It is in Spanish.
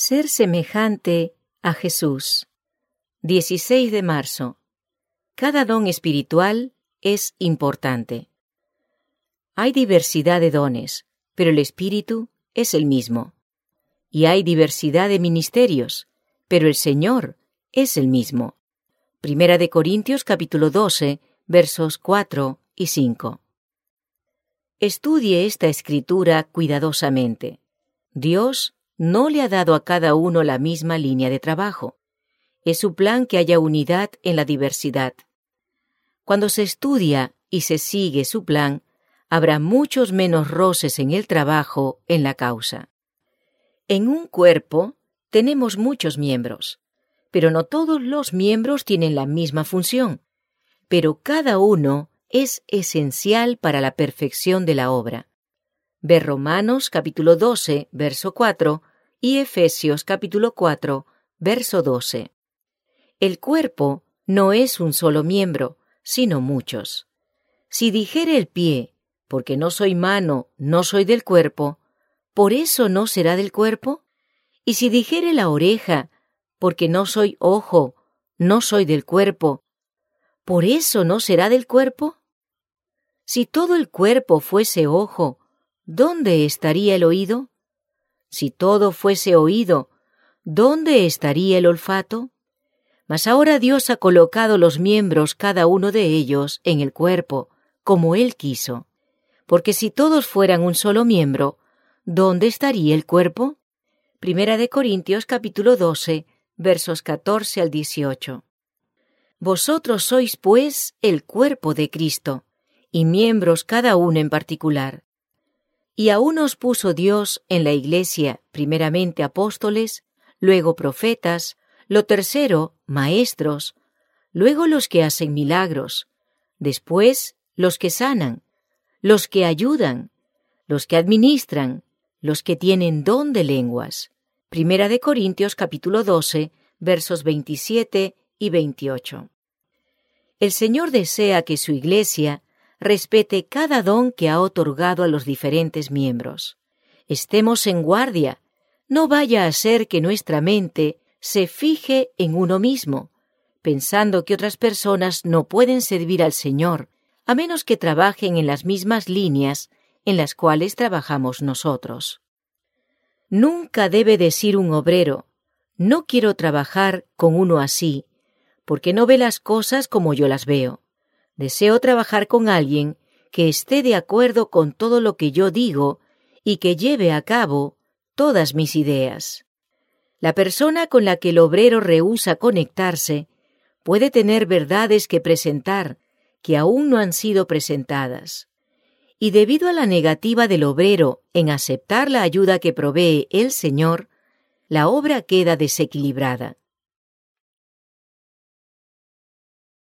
Ser semejante a Jesús. 16 de marzo. Cada don espiritual es importante. Hay diversidad de dones, pero el espíritu es el mismo. Y hay diversidad de ministerios, pero el Señor es el mismo. Primera de Corintios capítulo 12, versos 4 y 5. Estudie esta escritura cuidadosamente. Dios no le ha dado a cada uno la misma línea de trabajo. Es su plan que haya unidad en la diversidad. Cuando se estudia y se sigue su plan, habrá muchos menos roces en el trabajo en la causa. En un cuerpo tenemos muchos miembros, pero no todos los miembros tienen la misma función, pero cada uno es esencial para la perfección de la obra. Ver Romanos capítulo 12, verso 4 y Efesios capítulo 4, verso 12. El cuerpo no es un solo miembro, sino muchos. Si dijere el pie, porque no soy mano, no soy del cuerpo, ¿por eso no será del cuerpo? Y si dijere la oreja, porque no soy ojo, no soy del cuerpo, ¿por eso no será del cuerpo? Si todo el cuerpo fuese ojo, ¿dónde estaría el oído? Si todo fuese oído, ¿dónde estaría el olfato? Mas ahora Dios ha colocado los miembros cada uno de ellos en el cuerpo, como Él quiso. Porque si todos fueran un solo miembro, ¿dónde estaría el cuerpo? Primera de Corintios capítulo 12, versos 14 al 18. Vosotros sois, pues, el cuerpo de Cristo, y miembros cada uno en particular. Y a unos puso Dios en la iglesia, primeramente apóstoles, luego profetas, lo tercero, maestros, luego los que hacen milagros, después los que sanan, los que ayudan, los que administran, los que tienen don de lenguas. Primera de Corintios capítulo 12, versos 27 y 28. El Señor desea que su iglesia respete cada don que ha otorgado a los diferentes miembros. Estemos en guardia. No vaya a ser que nuestra mente se fije en uno mismo, pensando que otras personas no pueden servir al Señor, a menos que trabajen en las mismas líneas en las cuales trabajamos nosotros. Nunca debe decir un obrero, no quiero trabajar con uno así, porque no ve las cosas como yo las veo. Deseo trabajar con alguien que esté de acuerdo con todo lo que yo digo y que lleve a cabo todas mis ideas. La persona con la que el obrero rehúsa conectarse puede tener verdades que presentar que aún no han sido presentadas. Y debido a la negativa del obrero en aceptar la ayuda que provee el Señor, la obra queda desequilibrada.